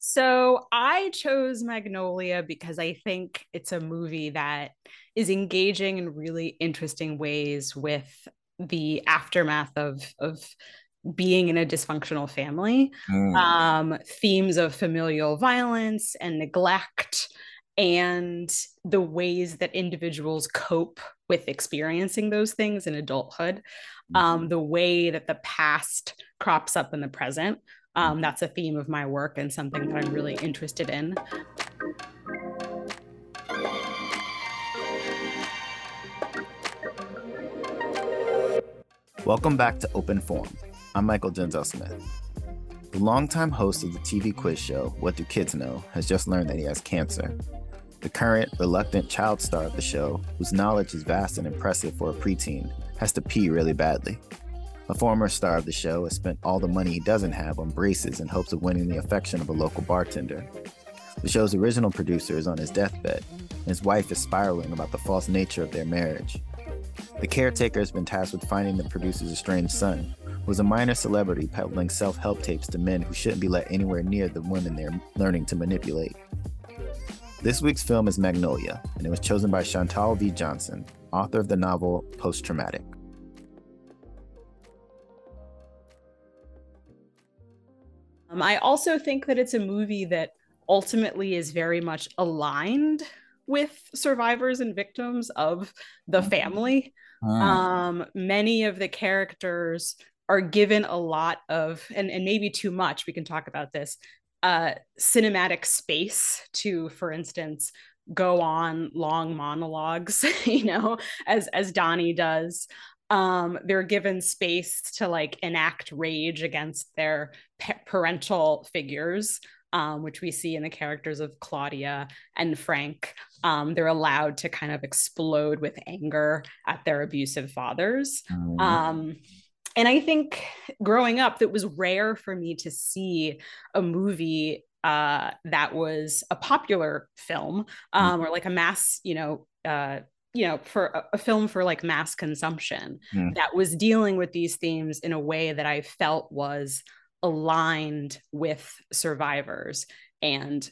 So I chose Magnolia because I think it's a movie that is engaging in really interesting ways with the aftermath of of being in a dysfunctional family, mm. um, themes of familial violence and neglect, and the ways that individuals cope with experiencing those things in adulthood, um, mm-hmm. the way that the past crops up in the present. Um, that's a theme of my work and something that I'm really interested in. Welcome back to Open Forum. I'm Mychal Denzel Smith. The longtime host of the TV quiz show, What Do Kids Know, has just learned that he has cancer. The current, reluctant child star of the show, whose knowledge is vast and impressive for a preteen, has to pee really badly. A former star of the show has spent all the money he doesn't have on braces in hopes of winning the affection of a local bartender. The show's original producer is on his deathbed, and his wife is spiraling about the false nature of their marriage. The caretaker has been tasked with finding the producer's estranged son, who is a minor celebrity peddling self help tapes to men who shouldn't be let anywhere near the women they're learning to manipulate. This week's film is Magnolia, and it was chosen by Chantal V. Johnson, author of the novel Post Traumatic. Um, I also think that it's a movie that ultimately is very much aligned with survivors and victims of the mm-hmm. family. Um, many of the characters are given a lot of, and, and maybe too much, we can talk about this, uh, cinematic space to, for instance, go on long monologues, you know, as as Donnie does um, they're given space to like enact rage against their parental figures um, which we see in the characters of Claudia and Frank. Um, they're allowed to kind of explode with anger at their abusive fathers. Mm-hmm. Um, and I think growing up, it was rare for me to see a movie uh, that was a popular film um, mm-hmm. or like a mass, you know, uh, you know for a, a, film for like mass consumption mm. that was dealing with these themes in a way that i felt was aligned with survivors and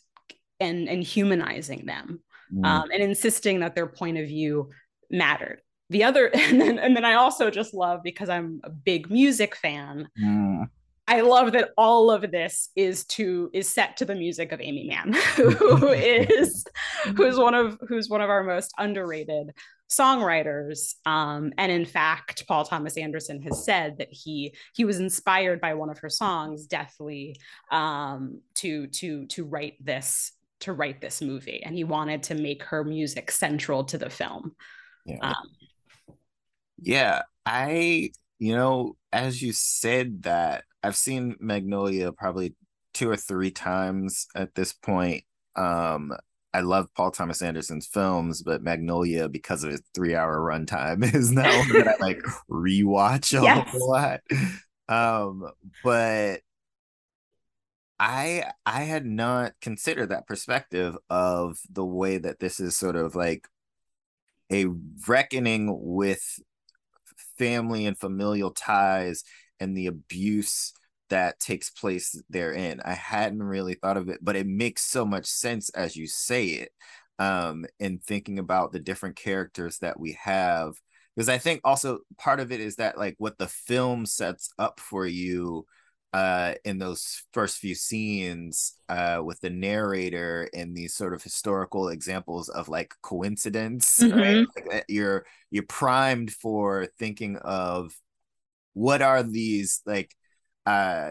and and humanizing them mm. um, and insisting that their point of view mattered the other and then and then i also just love because i'm a big music fan mm. I love that all of this is to is set to the music of Aimee Mann, who is who's one of who's one of our most underrated songwriters. Um, and in fact, Paul Thomas Anderson has said that he he was inspired by one of her songs, "Deathly," um, to to to write this to write this movie, and he wanted to make her music central to the film. Yeah, um, yeah. I you know, as you said that I've seen Magnolia probably two or three times at this point. Um, I love Paul Thomas Anderson's films, but Magnolia, because of its three hour runtime, is not one that I like rewatch a yes. lot. Um, but I I had not considered that perspective of the way that this is sort of like a reckoning with family and familial ties and the abuse that takes place therein. I hadn't really thought of it, but it makes so much sense as you say it. Um, in thinking about the different characters that we have, because I think also part of it is that like what the film sets up for you uh in those first few scenes uh with the narrator and these sort of historical examples of like coincidence mm-hmm. right like, uh, you're you're primed for thinking of what are these like uh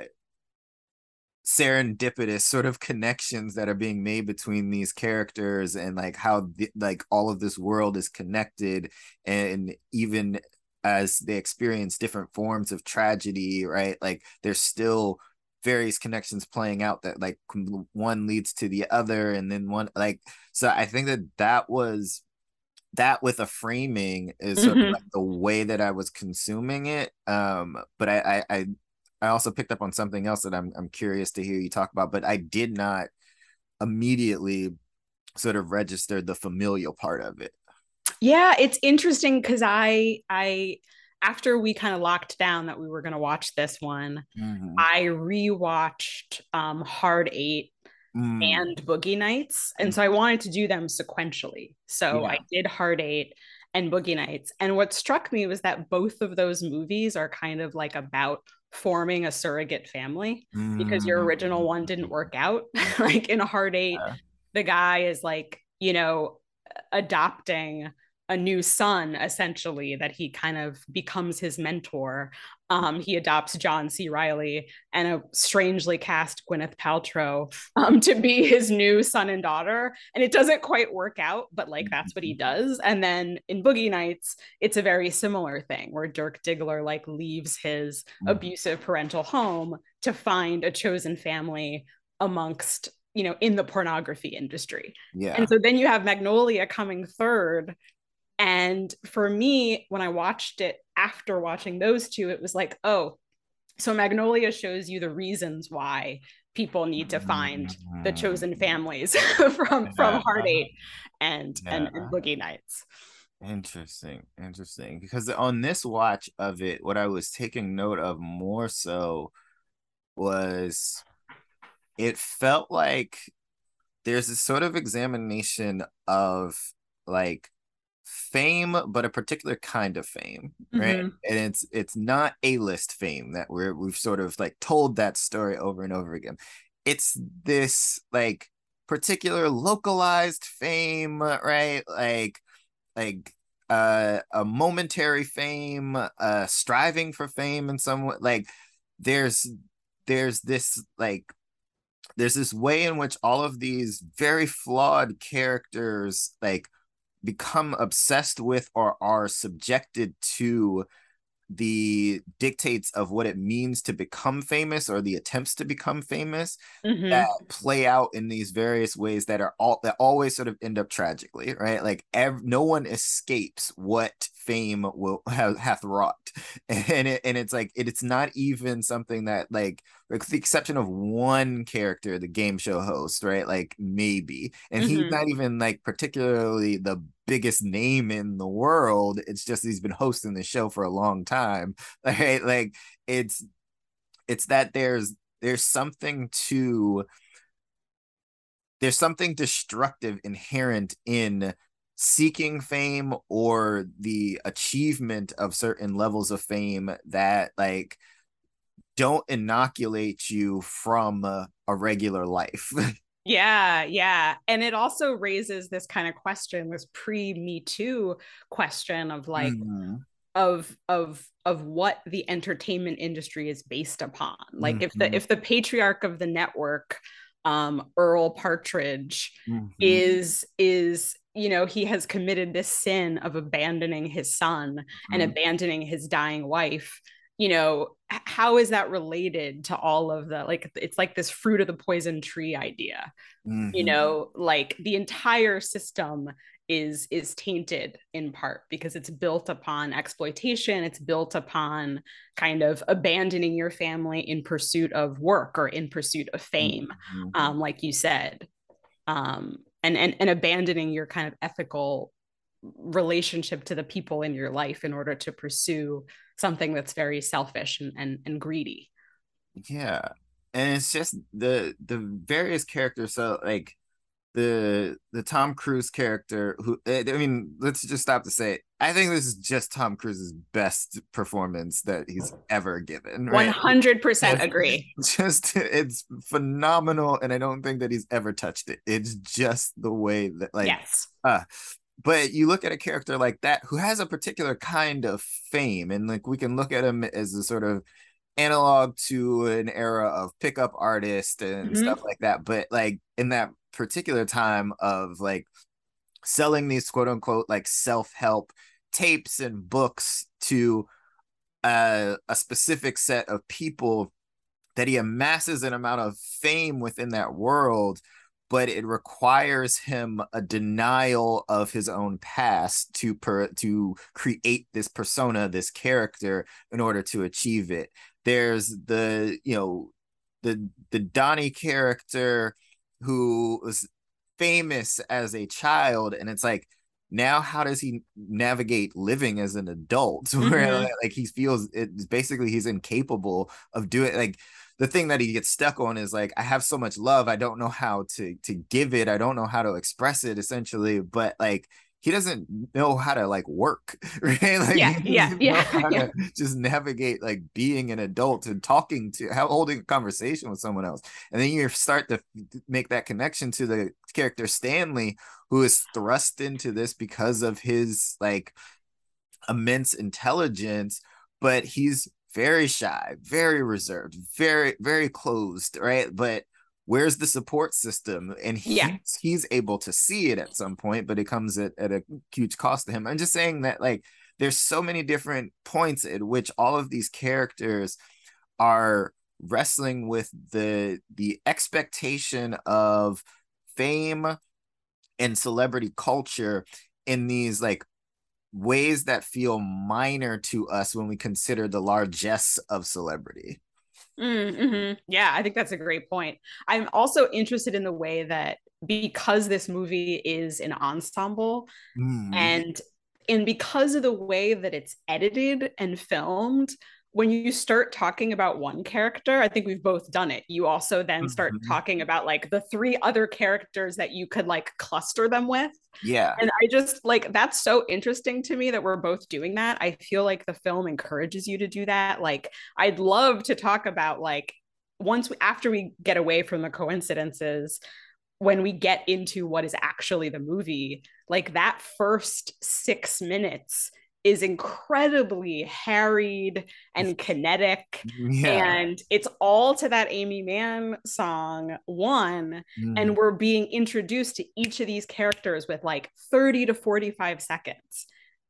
serendipitous sort of connections that are being made between these characters and like how the, like all of this world is connected and even as they experience different forms of tragedy right? Like there's still various connections playing out that like one leads to the other and then one like so i think that that was that with a framing is sort mm-hmm. of like the way that i was consuming it um but I, I i i also picked up on something else that i'm i'm curious to hear you talk about but i did not immediately sort of register the familial part of it yeah, it's interesting because I I after we kind of locked down that we were going to watch this one, mm-hmm. I rewatched um, Hard Eight mm. and Boogie Nights, and so I wanted to do them sequentially. So yeah. I did Hard Eight and Boogie Nights, and what struck me was that both of those movies are kind of like about forming a surrogate family mm. because your original one didn't work out. like in Hard Eight, yeah. the guy is like you know adopting a new son essentially that he kind of becomes his mentor. Um, he adopts john c. Reilly and a strangely cast gwyneth paltrow um, to be his new son and daughter. And it doesn't quite work out but like that's what he mm-hmm. does. And then in boogie nights it's a very similar thing where dirk diggler like leaves his mm-hmm. abusive parental home to find a chosen family amongst you know in the pornography industry. Yeah. and so then you have magnolia coming third and for me, when I watched it after watching those two, it was like, oh, so Magnolia shows you the reasons why people need to find the mm-hmm. chosen families from from Eight and, yeah. and and Boogie Nights. Interesting, interesting. Because on this watch of it, what I was taking note of more so was it felt like there's a sort of examination of like fame, but a particular kind of fame, right? Mm-hmm. And it's it's not a list fame that we're we've sort of like told that story over and over again. It's this like particular localized fame, right? Like like uh a momentary fame, uh striving for fame in some way. Like there's there's this like there's this way in which all of these very flawed characters like become obsessed with or are subjected to the dictates of what it means to become famous or the attempts to become famous mm-hmm. that play out in these various ways that are all that always sort of end up tragically right like ev- no one escapes what fame will have hath wrought and it, and it's like it, it's not even something that like with the exception of one character the game show host right like maybe and mm-hmm. he's not even like particularly the biggest name in the world. It's just he's been hosting the show for a long time. Right? Like it's it's that there's there's something to there's something destructive inherent in seeking fame or the achievement of certain levels of fame that like don't inoculate you from a, a regular life Yeah, yeah. And it also raises this kind of question, this pre Me Too question of like, mm-hmm. of of of what the entertainment industry is based upon. Like mm-hmm. if the mm-hmm. if the patriarch of the network, um, Earl Partridge, mm-hmm. is is you know he has committed this sin of abandoning his son and mm-hmm. abandoning his dying wife you know how is that related to all of the like it's like this fruit of the poison tree idea mm-hmm. you know like the entire system is is tainted in part because it's built upon exploitation it's built upon kind of abandoning your family in pursuit of work or in pursuit of fame mm-hmm. um, like you said um, and, and and abandoning your kind of ethical relationship to the people in your life in order to pursue something that's very selfish and, and, and greedy yeah and it's just the the various characters so like the the Tom Cruise character who eh, I mean let's just stop to say I think this is just Tom Cruise's best performance that he's ever given. Hundred percent agree. Just it's phenomenal, and I don't think that he's ever touched it. It's just the way that like yes. Uh, but you look at a character like that who has a particular kind of fame, and like we can look at him as a sort of analog to an era of pickup artist and mm-hmm. stuff like that. But like in that particular time of like selling these quote unquote like self-help tapes and books to a, a specific set of people that he amasses an amount of fame within that world but it requires him a denial of his own past to per to create this persona this character in order to achieve it there's the you know the the donnie character who was famous as a child and it's like now how does he navigate living as an adult mm-hmm. where like he feels it's basically he's incapable of doing like the thing that he gets stuck on is like i have so much love i don't know how to to give it i don't know how to express it essentially but like he doesn't know how to like work right like yeah yeah yeah, yeah. just navigate like being an adult and talking to how holding a conversation with someone else and then you start to make that connection to the character stanley who is thrust into this because of his like immense intelligence but he's very shy very reserved very very closed right? But where's the support system? And he, yeah. he's able to see it at some point but it comes at, at a huge cost to him. I'm just saying that like there's so many different points at which all of these characters are wrestling with the the expectation of fame and celebrity culture in these like ways that feel minor to us when we consider the largesse of celebrity Mm-hmm. Yeah, I think that's a great point. I'm also interested in the way that because this movie is an ensemble mm. and and because of the way that it's edited and filmed when you start talking about one character i think we've both done it. You also then start mm-hmm. talking about like the three other characters that you could like cluster them with. Yeah. And i just like that's so interesting to me that we're both doing that. I feel like the film encourages you to do that. Like i'd love to talk about like once we, after we get away from the coincidences when we get into what is actually the movie like that first 6 minutes is incredibly harried and kinetic yeah. and it's all to that Aimee Mann song one mm. and we're being introduced to each of these characters with like 30 to 45 seconds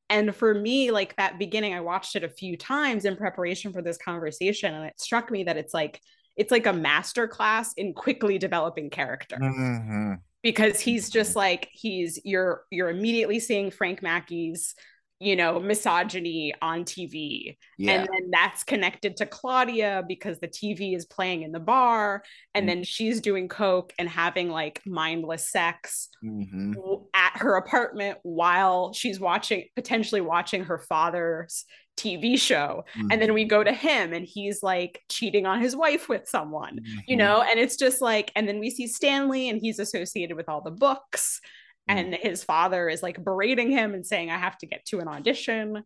and for me like that beginning I watched it a few times in preparation for this conversation and it struck me that it's like it's like a master class in quickly developing character mm-hmm. because he's just like he's you're you're immediately seeing Frank Mackey's you know, misogyny on TV. Yeah. And then that's connected to Claudia because the TV is playing in the bar. And mm-hmm. then she's doing Coke and having like mindless sex mm-hmm. at her apartment while she's watching, potentially watching her father's TV show. Mm-hmm. And then we go to him and he's like cheating on his wife with someone, you mm-hmm. know? And it's just like, and then we see Stanley and he's associated with all the books. Mm-hmm. and his father is like berating him and saying i have to get to an audition.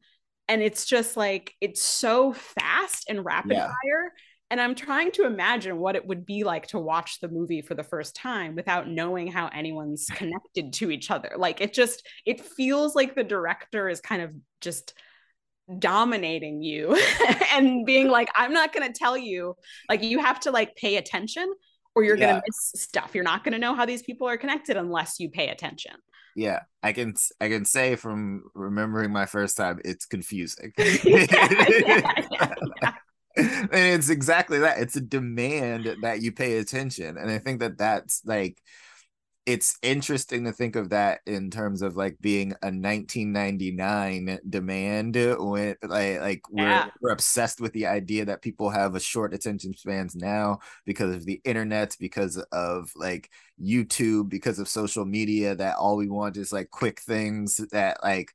And it's just like it's so fast and rapid yeah. fire. And i'm trying to imagine what it would be like to watch the movie for the first time without knowing how anyone's connected to each other. Like it just it feels like the director is kind of just dominating you and being like i'm not going to tell you. Like you have to like pay attention or you're yeah. going to miss stuff. You're not going to know how these people are connected unless you pay attention. Yeah, I can I can say from remembering my first time, it's confusing. yeah, yeah, and it's exactly that. It's a demand that you pay attention, and I think that that's like it's interesting to think of that in terms of like being a 1999 demand when like like yeah. we're, we're obsessed with the idea that people have a short attention spans now because of the internet because of like youtube because of social media that all we want is like quick things that like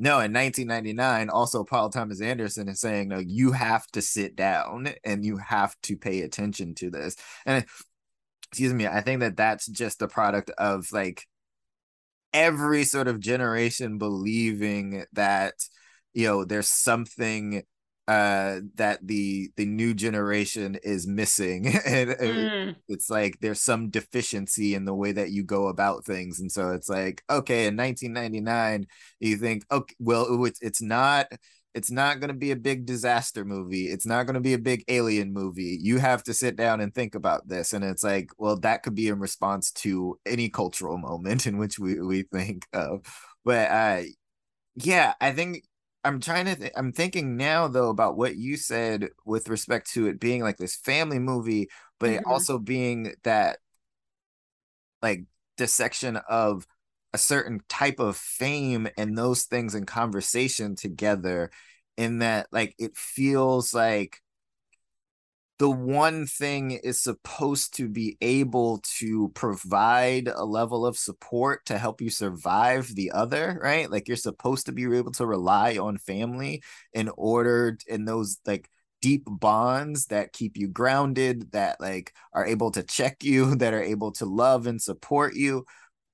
no, in 1999, also Paul Thomas Anderson is saying, no, you have to sit down and you have to pay attention to this. And excuse me i think that that's just the product of like every sort of generation believing that you know there's something uh that the the new generation is missing and mm. it's like there's some deficiency in the way that you go about things and so it's like okay in 1999 you think okay well it's, it's not it's not going to be a big disaster movie. It's not going to be a big alien movie. You have to sit down and think about this. And it's like, well, that could be in response to any cultural moment in which we, we think of. But uh, yeah, I think I'm trying to, th- I'm thinking now though about what you said with respect to it being like this family movie, but mm-hmm. also being that like dissection of a certain type of fame and those things in conversation together in that like it feels like the one thing is supposed to be able to provide a level of support to help you survive the other right? Like you're supposed to be able to rely on family in order in those like deep bonds that keep you grounded that like are able to check you that are able to love and support you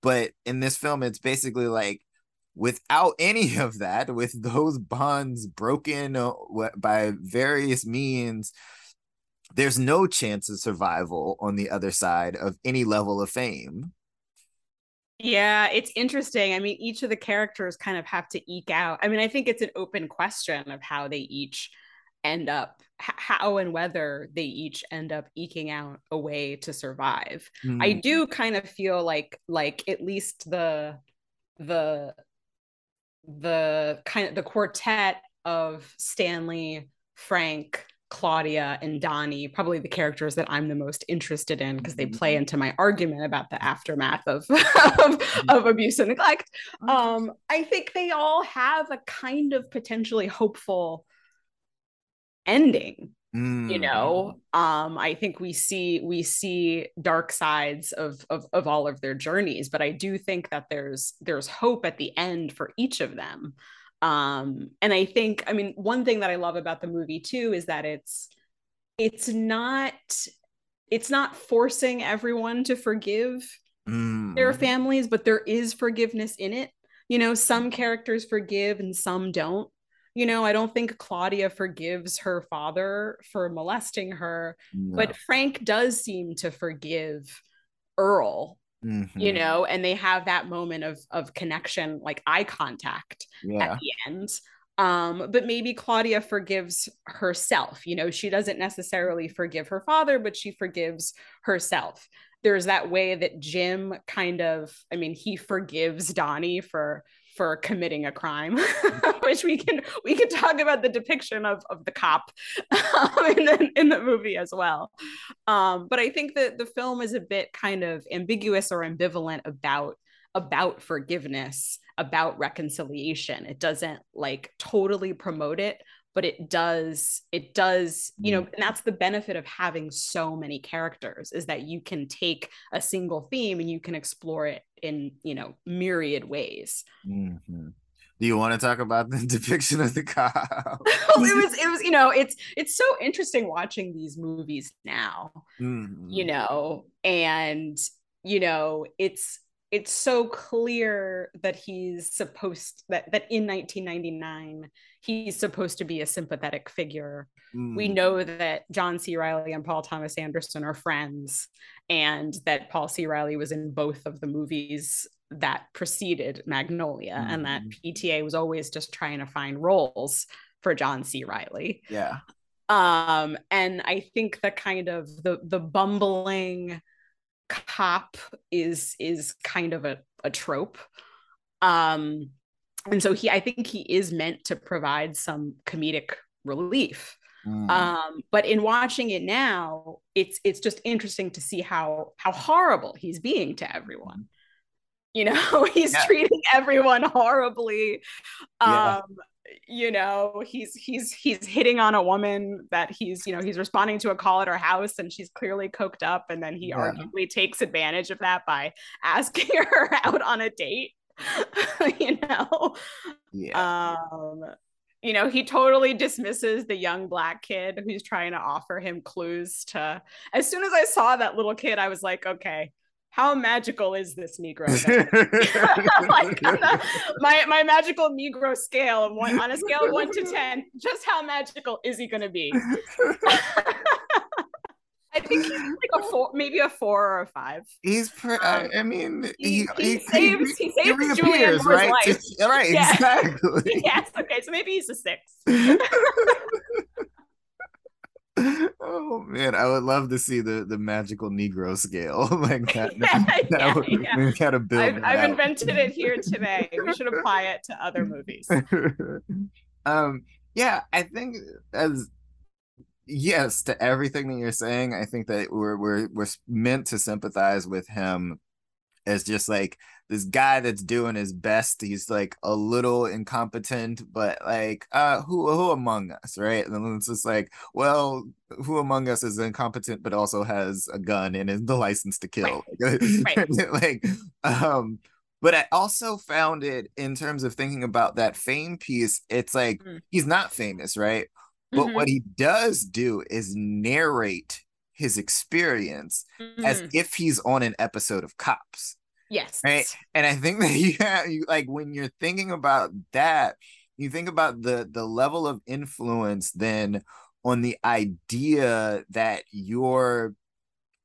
but in this film it's basically like without any of that, with those bonds broken uh, by various means, there's no chance of survival on the other side of any level of fame. Yeah, it's interesting. I mean, each of the characters kind of have to eke out. I mean, I think it's an open question of how they each end up how and whether they each end up eking out a way to survive. Mm. I do kind of feel like like at least the the the kind of the quartet of Stanley, Frank, Claudia, and Donnie, probably the characters that I'm the most interested in because they play mm-hmm. into my argument about the aftermath of, of, mm-hmm. of, abuse and neglect. Um, I think they all have a kind of potentially hopeful ending Mm. you know um i think we see we see dark sides of, of of all of their journeys but i do think that there's there's hope at the end for each of them um and i think i mean one thing that i love about the movie too is that it's it's not it's not forcing everyone to forgive mm. their families but there is forgiveness in it you know some characters forgive and some don't you know, I don't think Claudia forgives her father for molesting her, no. but Frank does seem to forgive Earl. Mm-hmm. You know, and they have that moment of of connection, like eye contact yeah. at the end. Um, but maybe Claudia forgives herself. You know, she doesn't necessarily forgive her father, but she forgives herself. There's that way that Jim kind of, I mean, he forgives Donnie for for committing a crime, which we can we can talk about the depiction of of the cop um, in the in the movie as well. Um, but I think that the film is a bit kind of ambiguous or ambivalent about about forgiveness, about reconciliation. It doesn't like totally promote it, but it does it does you know mm. and that's the benefit of having so many characters is that you can take a single theme and you can explore it in you know myriad ways mm-hmm. do you want to talk about the depiction of the cop it was it was you know it's it's so interesting watching these movies now mm-hmm. you know and you know it's it's so clear that he's supposed that that in 1999 he's supposed to be a sympathetic figure. Mm. We know that John C. Reilly and Paul Thomas Anderson are friends, and that Paul C. Riley was in both of the movies that preceded Magnolia, mm. and that mm-hmm. PTA was always just trying to find roles for John C. Reilly. Yeah. Um, and I think the kind of the the bumbling cop is is kind of a, a trope. Um and so he i think he is meant to provide some comedic relief. Mm. um but in watching it now it's it's just interesting to see how how horrible he's being to everyone. You know he's yeah. treating everyone horribly. Um you know he's he's he's hitting on a woman that he's you know he's responding to a call at her house and she's clearly coked up and then he yeah. arguably takes advantage of that by asking her out on a date you know yeah um you know, he totally dismisses the young black kid who's trying to offer him clues to. As soon as I saw that little kid, I was like, okay, how magical is this Negro? like the, my my magical Negro scale of one on a scale of one to ten, just how magical is he going to be? I think he's like a four, maybe a four or a five. He's, pre- um, I mean, he, he, he saves he, he saves Julianne Moore's right? life. Right, yeah. exactly. yes. Okay, so maybe he's a six. Oh man, I would love to see the the magical Negro scale like that. That yeah, would, yeah. We gotta build. I've, I've invented it here today. We should apply it to other movies. um, yeah, I think as yes to everything that you're saying. I think that we're we're we're meant to sympathize with him as just like this guy that's doing his best. He's like a little incompetent, but like, uh, who who among us, right? And then it's just like, well, who among us is incompetent but also has a gun and is the license to kill? Right. like, um, but I also found it in terms of thinking about that fame piece. It's like Mm. he's not famous, right? But Mhm. what he does do is narrate his experience as Mhm. if he's on an episode of Cops yes. right and i think that you have you like when you're thinking about that you think about the the level of influence then on the idea that your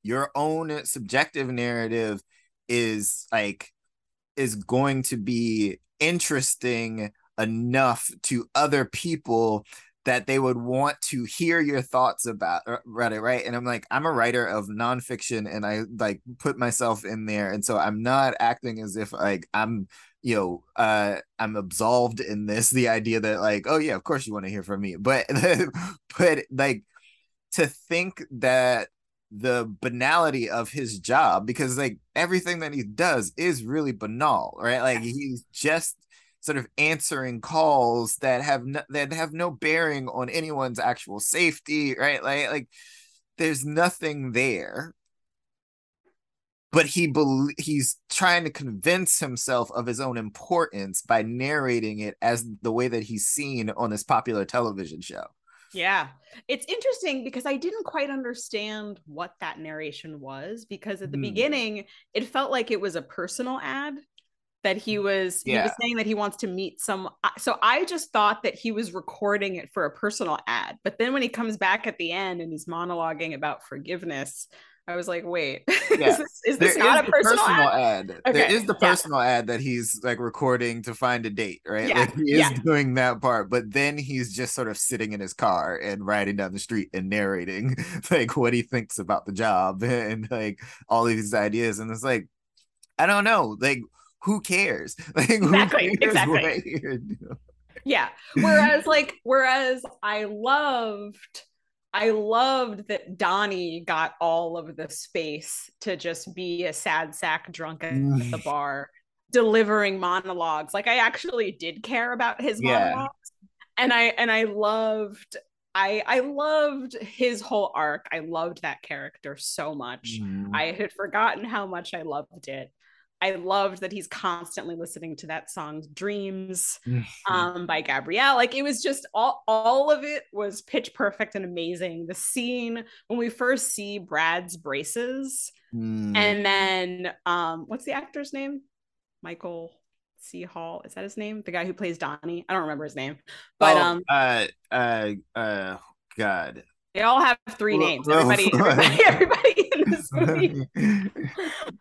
your own subjective narrative is like is going to be interesting enough to other people that they would want to hear your thoughts about uh, about it right? And i'm like i'm a writer of nonfiction and i like put myself in there and so i'm not acting as if like i'm you know uh i'm absolved in this the idea that like oh yeah of course you want to hear from me. But but like to think that the banality of his job because like everything that he does is really banal right? Like he's just sort of answering calls that have no, that have no bearing on anyone's actual safety right like like there's nothing there but he bel he's trying to convince himself of his own importance by narrating it as the way that he's seen on this popular television show Yeah. It's interesting because I didn't quite understand what that narration was because at the Hmm. beginning it felt like it was a personal ad that he mm. was he was saying that he wants to meet some so I just thought that he was recording it for a personal ad. But then when he comes back at the end and he's monologuing about forgiveness, I was like, wait, Yeah. is this, is this not is a the personal, ad? There Okay, is the yeah. personal ad that he's like recording to find a date, right? Yeah, Like he is yeah. doing that part, but then he's just sort of sitting in his car and riding down the street and narrating like what he thinks about the job and like all of these ideas. And it's like, I don't know, like who cares? Like who Exactly, cares exactly. what you're doing? yeah whereas like whereas i loved i loved that donnie got all of the space to just be a sad sack drunk at Mm. the bar delivering monologues like i actually did care about his Yeah. monologues and i and i loved i i loved his whole arc i loved that character so much Mhm. I had forgotten how much I loved it. I loved that he's constantly listening to that song Dreams um, by Gabrielle. Like it was just all all of it was pitch perfect and amazing. The scene when we first see Brad's braces Mm. and then um what's the actor's name? Michael C. Hall. Is that his name? The guy who plays Donnie. I don't remember his name. But Oh, um uh uh uh God. they all have three names. Everybody, everybody, everybody this movie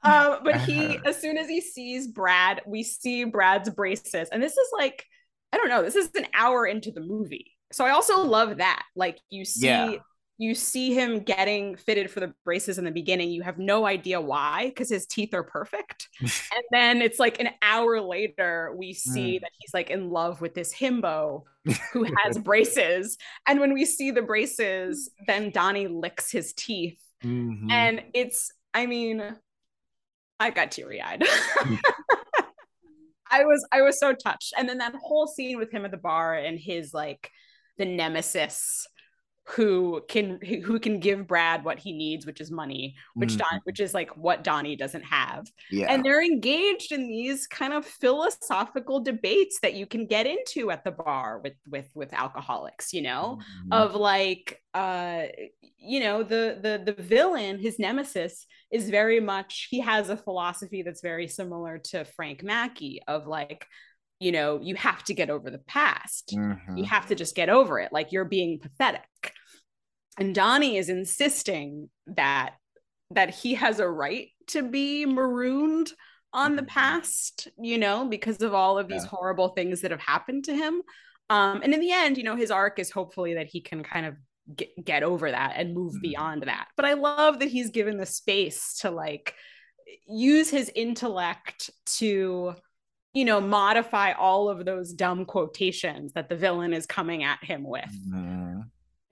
um, but he, Uh-huh. as soon as he sees Brad, we see Brad's braces, and this is like, I don't know, this is an hour into the movie. So I also love that. Like you see, Yeah. you see him getting fitted for the braces in the beginning. You have no idea why, because his teeth are perfect. and then it's like an hour later, we see that he's like in love with this himbo who has braces. And when we see the braces, then Donnie licks his teeth Mhm. and it's i mean i got teary-eyed i was i was so touched. And then that whole scene with him at the bar and his like the nemesis who can who can give Brad what he needs, which is money, which mm-hmm. Don, which is like what Donnie doesn't have. Yeah. And they're engaged in these kind of philosophical debates that you can get into at the bar with with with alcoholics, you know, mm-hmm. of like uh you know, the the the villain, his nemesis is very much he has a philosophy that's very similar to Frank Mackey of like you know, you have to get over the past. Mm-hmm. You have to just get over it. Like you're being pathetic. And Donnie is insisting that that he has a right to be marooned on the mm-hmm. past, you know, because of all of these yeah. horrible things that have happened to him. Um, and in the end, you know, his arc is hopefully that he can kind of get, get over that and move mm-hmm. beyond that. But I love that he's given the space to like use his intellect to you know, modify all of those dumb quotations that the villain is coming at him with. Mm-hmm.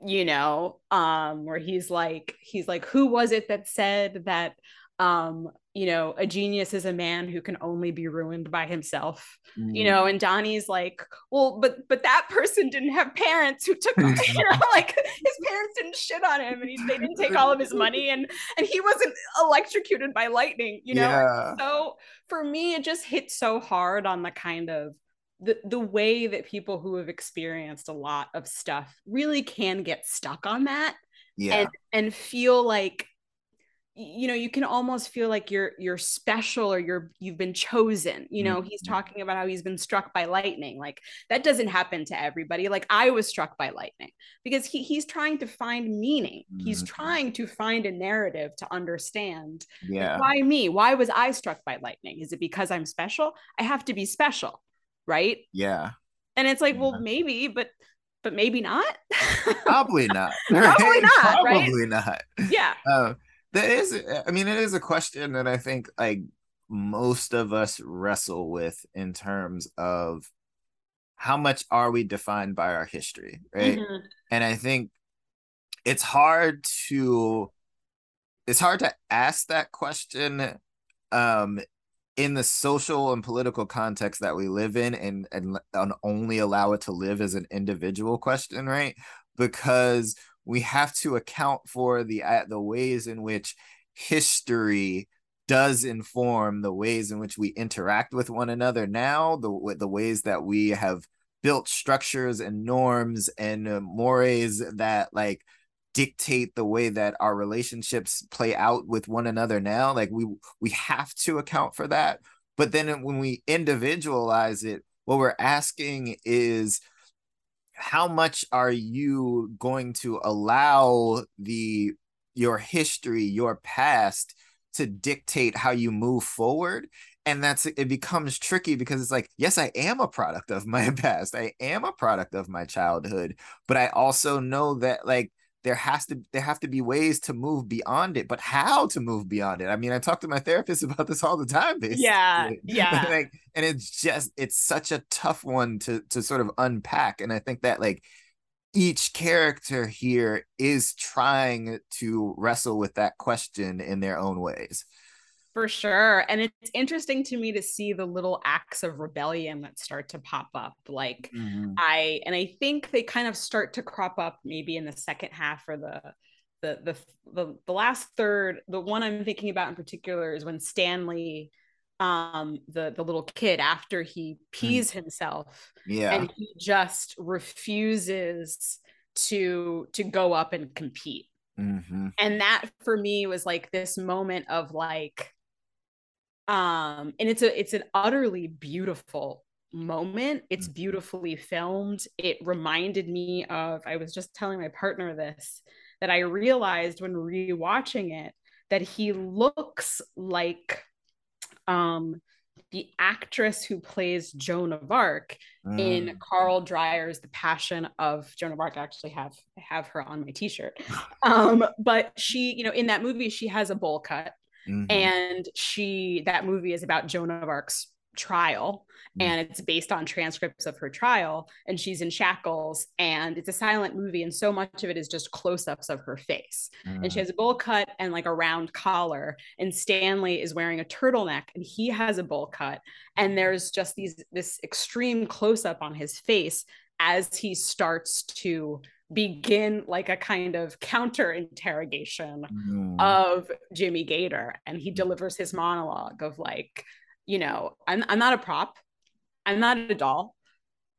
You know, um, where he's like, he's like, who was it that said that um you know a genius is a man who can only be ruined by himself mm. you know and donnie's like well but but that person didn't have parents who took you know like his parents didn't shit on him and he, they didn't take all of his money and and he wasn't electrocuted by lightning you know yeah. so for me it just hit so hard on the kind of the the way that people who have experienced a lot of stuff really can get stuck on that yeah. and and feel like you know you can almost feel like you're you're special or you're you've been chosen. You know mm-hmm. he's talking about how he's been struck by lightning. Like that doesn't happen to everybody. Like i was struck by lightning because he, he's trying to find meaning. Mm-hmm. he's trying to find a narrative to understand yeah. why me? Why was i struck by lightning? Is it because i'm special? I have to be special right? Yeah. And it's like yeah. well maybe but but maybe not. Probably not. Probably not probably right? not. Yeah. Uh, there is i mean it is a question that i think like most of us wrestle with in terms of how much are we defined by our history right? Mm-hmm. and i think it's hard to it's hard to ask that question um in the social and political context that we live in and and, and only allow it to live as an individual question right? Because we have to account for the uh, the ways in which history does inform the ways in which we interact with one another now the the ways that we have built structures and norms and uh, mores that like dictate the way that our relationships play out with one another now like we we have to account for that. But then when we individualize it what we're asking is how much are you going to allow the your history your past to dictate how you move forward? And that's it becomes tricky because it's like yes i am a product of my past. I am a product of my childhood. But i also know that like there has to there have to be ways to move beyond it but how to move beyond it? I mean i talk to my therapist about this all the time basically. yeah yeah. Like, and it's just it's such a tough one to to sort of unpack and i think that like each character here is trying to wrestle with that question in their own ways for sure. And it's interesting to me to see the little acts of rebellion that start to pop up. Like mm-hmm. I and I think they kind of start to crop up maybe in the second half or the the the the, the last third. The one I'm thinking about in particular is when Stanley um the the little kid after he pees mm. himself yeah and he just refuses to to go up and compete mm-hmm. and that for me was like this moment of like um and it's a it's an utterly beautiful moment it's mm. beautifully filmed it reminded me of i was just telling my partner this that i realized when rewatching it that he looks like um the actress who plays Joan of Arc mm. in Carl Dreyer's The Passion of Joan of Arc. I actually have I have her on my t-shirt. um, but she, you know, in that movie, she has a bowl cut Mm-hmm. And she, that movie is about Joan of Arc's trial mm-hmm. and it's based on transcripts of her trial and she's in shackles and it's a silent movie and so much of it is just close-ups of her face mm-hmm. and she mm. has a bowl cut and like a round collar and stanley is wearing a turtleneck and he has a bowl cut and there's just these this extreme close-up on his face as he starts to begin like a kind of counter interrogation Mm. of Jimmy Gator and he delivers his monologue of like you know I'm I'm not a prop. I'm not a doll.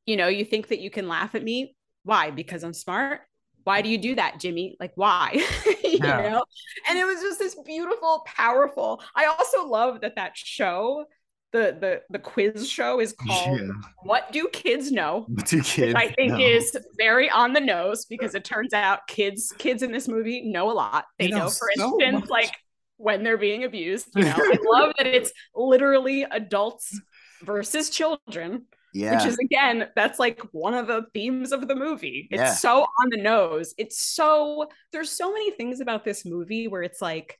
You know you think that you can laugh at me? Why? Because I'm smart? Why do you do that Jimmy? Like why? You Yeah. know? And it was just this beautiful powerful I also love that that show the the the quiz show is called Yeah. what do kids know Two kids. which I think no. is very on the nose because it turns out kids kids in this movie know a lot. They They know know, for so instance, much. like when they're being abused. You know, I love that it's literally adults versus children, yeah. which is again, that's like one of the themes of the movie. It's Yeah. so on the nose. It's so there's so many things about this movie where it's like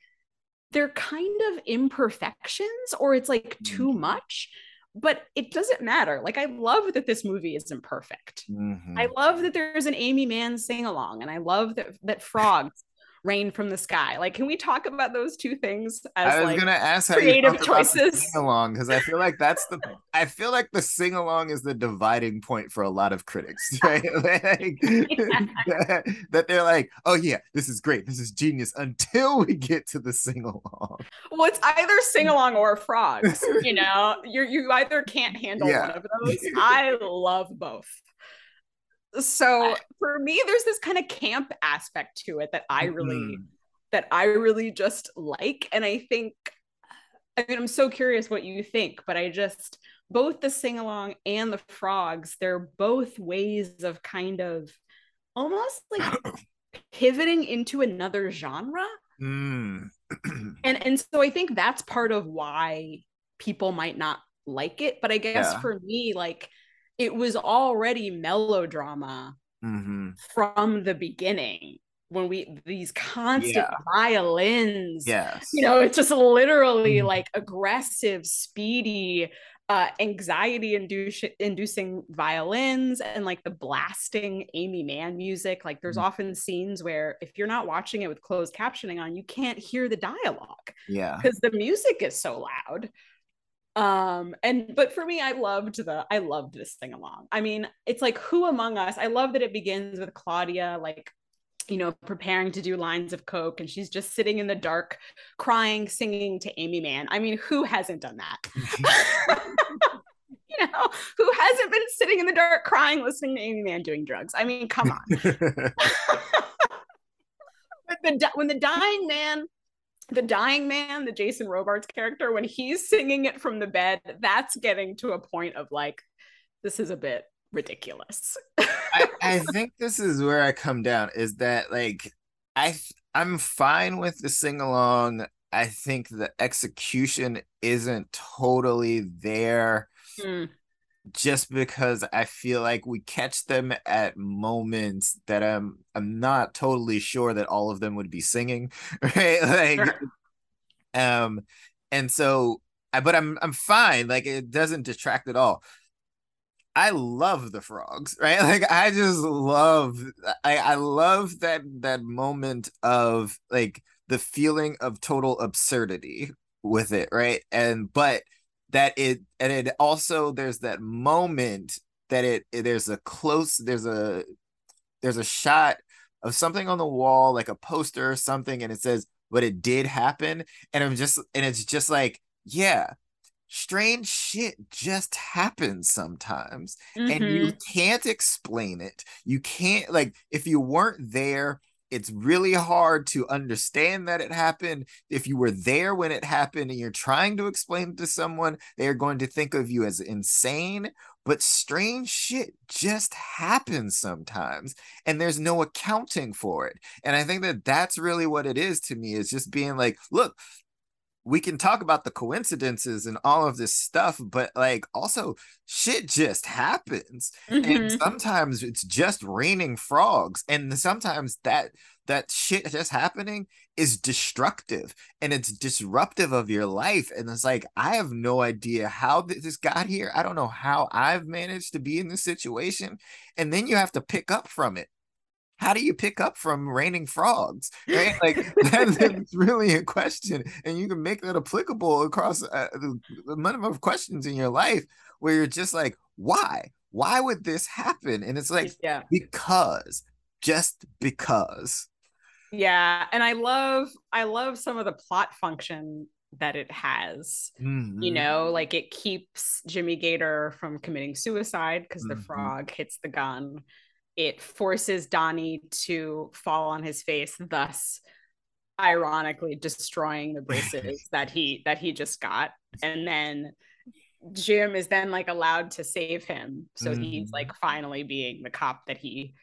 they're kind of imperfections or it's like too Mm-hmm. much. But it doesn't matter. Like I love that this movie isn't perfect. Mhm. I love that there's an Aimee Mann sing along, and I love that that frogs rain from the sky. Like, can we talk about those two things as I was like gonna ask how creative you felt about the choices. sing along because I feel like that's the I feel like the sing along is the dividing point for a lot of critics, right? Like, that they're like, oh yeah, this is great, this is genius until we get to the sing along. well, it's either sing along or frogs. You know, you you either can't handle Yeah. one of those. I love both. So for me, there's this kind of camp aspect to it that I really Mhm. that I really just like. And I think, I mean, I'm so curious what you think, but I just, both the sing along and the frogs, they're both ways of kind of almost like pivoting into another genre. Mm. And, and so I think that's part of why people might not like it. But I guess Yeah. for me, like, it was already melodrama Mhm. from the beginning when we these constant Yeah. violins Yes. you know it's just literally Mhm. like aggressive speedy uh anxiety inducing violins and like the blasting aimee mann music like there's Mhm. often scenes where if you're not watching it with closed captioning on you can't hear the dialogue Yeah. because the music is so loud um and but for me i loved the i loved this thing along i mean it's like who among us i love that it begins with claudia like you know preparing to do lines of coke and she's just sitting in the dark crying singing to aimee mann. I mean who hasn't done that? You know who hasn't been sitting in the dark crying listening to aimee mann doing drugs? I mean come on. The when the dying man the dying man the jason robards character when he's singing it from the bed that's getting to a point of like this is a bit ridiculous. I, I think this is where I come down is that like I I'm fine with the sing along. I think the execution isn't totally there. Mm, just because I feel like we catch them at moments that I'm I'm not totally sure that all of them would be singing, right? Like Sure. um and so I but I'm I'm fine. Like it doesn't detract at all. I love the frogs, right? Like I just love I I love that that moment of like the feeling of total absurdity with it, right? And but that it and it also there's that moment that it, there's a close there's a there's a shot of something on the wall like a poster or something and it says but it did happen and I'm just and it's just like yeah strange shit just happens sometimes and you mhm. can't explain it. You can't like if you weren't there, it's really hard to understand that it happened. If you were there when it happened and you're trying to explain it to someone, they are going to think of you as insane. But strange shit just happens sometimes, and there's no accounting for it. And I think that that's really what it is to me is just being like, look, we can talk about the coincidences and all of this stuff, but like also shit just happens. And Mhm. sometimes it's just raining frogs. And sometimes that that shit just happening is destructive and it's disruptive of your life. And it's like, I have no idea how this got here. I don't know how I've managed to be in this situation. And then you have to pick up from it how do you pick up from raining frogs right like that, that's really a question and you can make that applicable across uh, the, the number of questions in your life where you're just like why why would this happen and it's like yeah because just because. Yeah, and I love I love some of the plot function that it has. Mm-hmm. You know, like it keeps Jimmy Gator from committing suicide because mm-hmm. the frog hits the gun. It forces Donnie to fall on his face, thus ironically destroying the braces that he that he just got. And then Jim is then like allowed to save him. So mm-hmm. he's like finally being the cop that he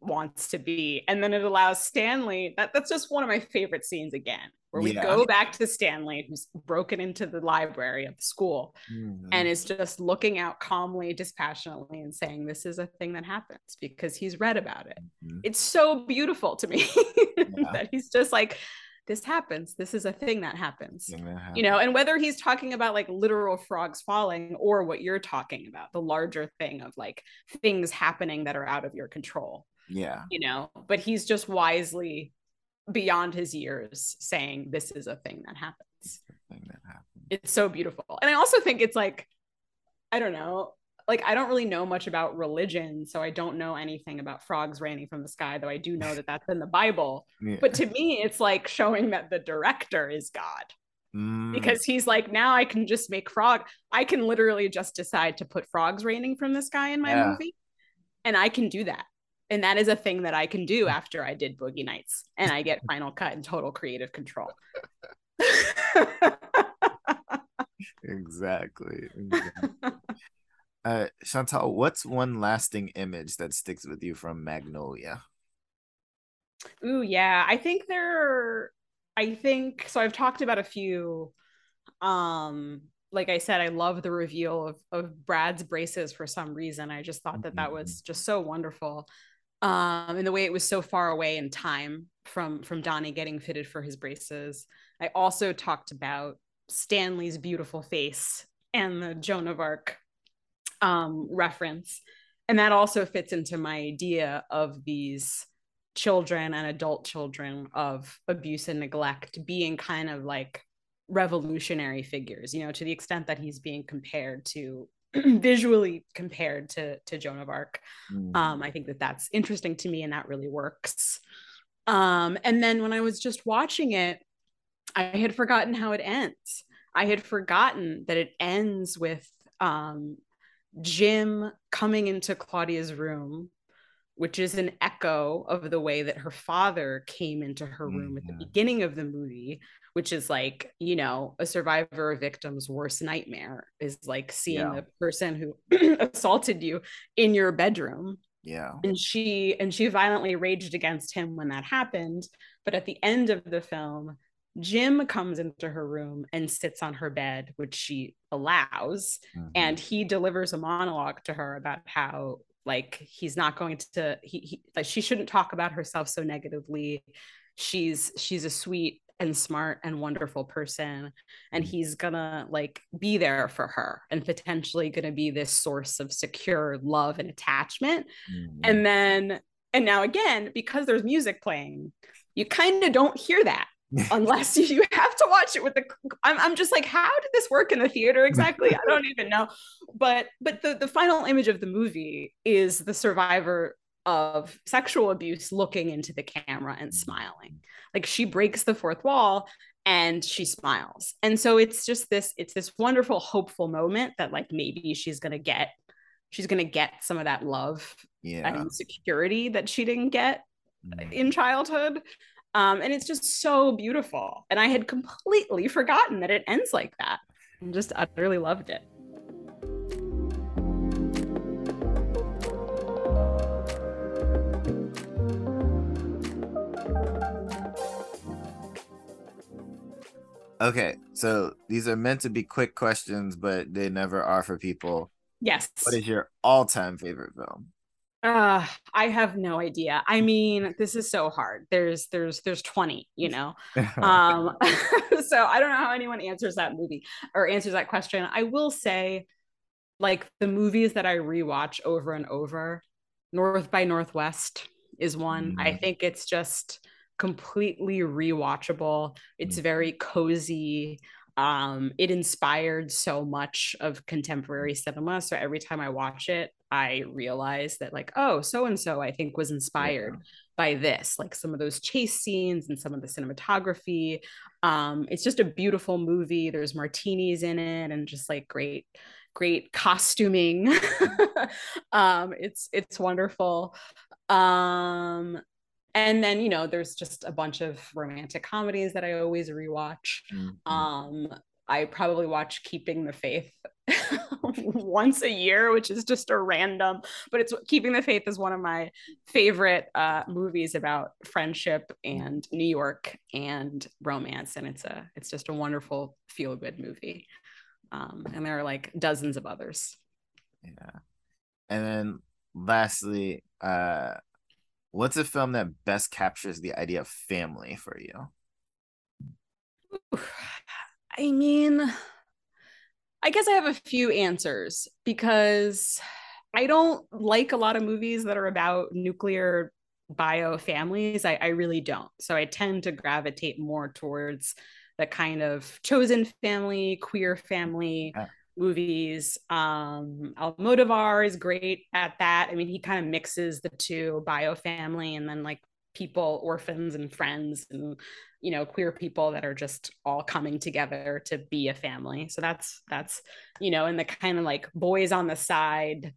wants to be. And then it allows Stanley, that, that's just one of my favorite scenes again, where we yeah. go back to Stanley, who's broken into the library of the school mm-hmm. and is just looking out calmly, dispassionately, and saying, This is a thing that happens because he's read about it. Mm-hmm. It's so beautiful to me yeah. that he's just like, this happens this is a thing that happens you know and whether he's talking about like literal frogs falling or what you're talking about the larger thing of like things happening that are out of your control yeah. You know, but he's just wisely beyond his years saying this is a thing that happens. Thing that happens. It's so beautiful. And I also think it's like, I don't know, like I don't really know much about religion, so I don't know anything about frogs raining from the sky, though I do know that that's in the Bible. Yeah. But to me, it's like showing that the director is God. Mm. Because he's like, now I can just make frog. I can literally just decide to put frogs raining from the sky in my yeah. movie. And I can do that and that is a thing that I can do after I did Boogie Nights and I get Final Cut and total creative control. exactly. exactly. Uh, Chantal, what's one lasting image that sticks with you from Magnolia? Ooh, yeah. I think there I think so I've talked about a few um like I said, I love the reveal of, of Brad's braces for some reason. I just thought that that was mm-hmm. just so wonderful um, and the way it was so far away in time from from Donnie getting fitted for his braces. I also talked about Stanley's beautiful face and the Joan of Arc um, reference, and that also fits into my idea of these children and adult children of abuse and neglect being kind of like revolutionary figures you know to the extent that he's being compared to visually compared to to Joan of Arc. Mm. Um, I think that that's interesting to me, and that really works. Um, and then when I was just watching it, I had forgotten how it ends. I had forgotten that it ends with um, Jim coming into Claudia's room, which is an echo of the way that her father came into her room at the mm-hmm. beginning of the movie, which is like you know a survivor or victim's worst nightmare is like seeing yeah. the person who assaulted you in your bedroom yeah and she and she violently raged against him when that happened but at the end of the film Jim comes into her room and sits on her bed, which she allows, mm-hmm. and he delivers a monologue to her about how like he's not going to he, he like she shouldn't talk about herself so negatively. She's she's a sweet and smart and wonderful person and mm. he's gonna like be there for her and potentially gonna be this source of secure love and attachment mm-hmm. and then and now again because there's music playing you kind of don't hear that unless you have to watch it with the I'm, I'm just like how did this work in the theater exactly i don't even know but but the, the final image of the movie is the survivor of sexual abuse looking into the camera and mm-hmm. smiling. Like she breaks the fourth wall and she smiles. And so it's just this it's this wonderful hopeful moment that like maybe she's going to get she's going to get some of that love yeah. and security that she didn't get mm. in childhood. Um, and it's just so beautiful. And I had completely forgotten that it ends like that and just utterly loved it. Okay, so these are meant to be quick questions, but they never are for people. Yes. What is your all-time favorite film? Uh, I have no idea. I mean, this is so hard. There's there's there's 20, you know. um so I don't know how anyone answers that movie or answers that question. I will say like the movies that I rewatch over and over, North by Northwest is one. Mm. I think it's just completely rewatchable. It's very cozy. Um, it inspired so much of contemporary cinema. So every time I watch it, I realize that, like, oh, so and so I think was inspired yeah. by this, like some of those chase scenes and some of the cinematography. Um, it's just a beautiful movie. There's martinis in it and just like great, great costuming. um, it's it's wonderful. Um, and then you know there's just a bunch of romantic comedies that I always rewatch. Mm-hmm. Um, I probably watch Keeping the Faith once a year, which is just a random, but it's Keeping the Faith is one of my favorite uh, movies about friendship and New York and romance, and it's a it's just a wonderful feel good movie. Um, and there are like dozens of others. Yeah, and then lastly, uh, what's a film that best captures the idea of family for you? I mean, I guess I have a few answers because I don't like a lot of movies that are about nuclear bio families. I, I really don't. So I tend to gravitate more towards the kind of chosen family, queer family yeah. Movies. Um, Almodovar is great at that. I mean, he kind of mixes the two bio family and then like people, orphans and friends and you know queer people that are just all coming together to be a family so that's that's you know and the kind of like boys on the side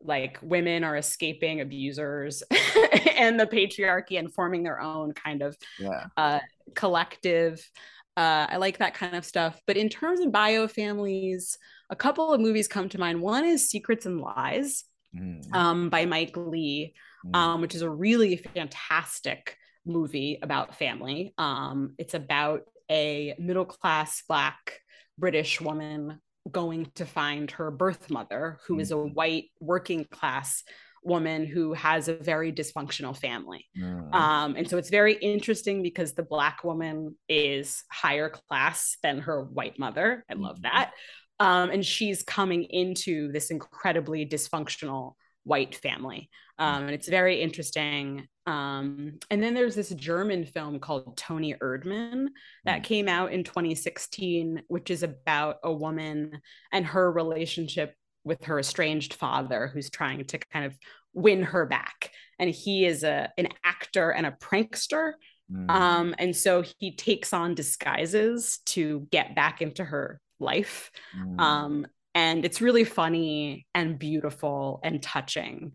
like women are escaping abusers and the patriarchy and forming their own kind of yeah. uh, collective uh, i like that kind of stuff but in terms of bio families a couple of movies come to mind one is secrets and lies mm. um, by mike Leigh, mm. um, which is a really fantastic movie about family. Um, it's about a middle class Black British woman going to find her birth mother, who is a white working class woman who has a very dysfunctional family. Mm. Um, and so it's very interesting because the Black woman is higher class than her white mother. I love mm. that. Um, and she's coming into this incredibly dysfunctional white family. Mm. Um, and it's very interesting. Um, and then there's this German film called Toni Erdmann that mm. came out in 2016, which is about a woman and her relationship with her estranged father who's trying to kind of win her back. And he is a, an actor and a prankster. Mm. Um, and so he takes on disguises to get back into her life. Mm. Um, and it's really funny and beautiful and touching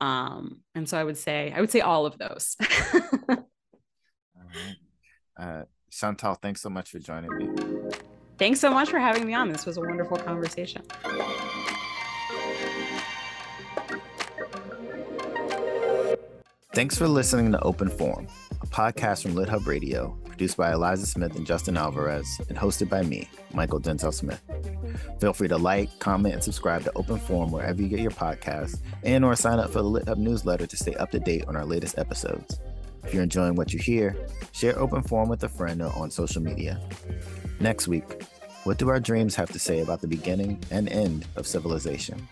um and so i would say i would say all of those all right. uh chantal thanks so much for joining me thanks so much for having me on this was a wonderful conversation thanks for listening to open forum a podcast from LitHub Radio, produced by Eliza Smith and Justin Alvarez, and hosted by me, Mychal Denzel Smith. Feel free to like, comment, and subscribe to Open Forum wherever you get your podcasts, and or sign up for the LitHub newsletter to stay up to date on our latest episodes. If you're enjoying what you hear, share Open Forum with a friend or on social media. Next week, what do our dreams have to say about the beginning and end of civilization?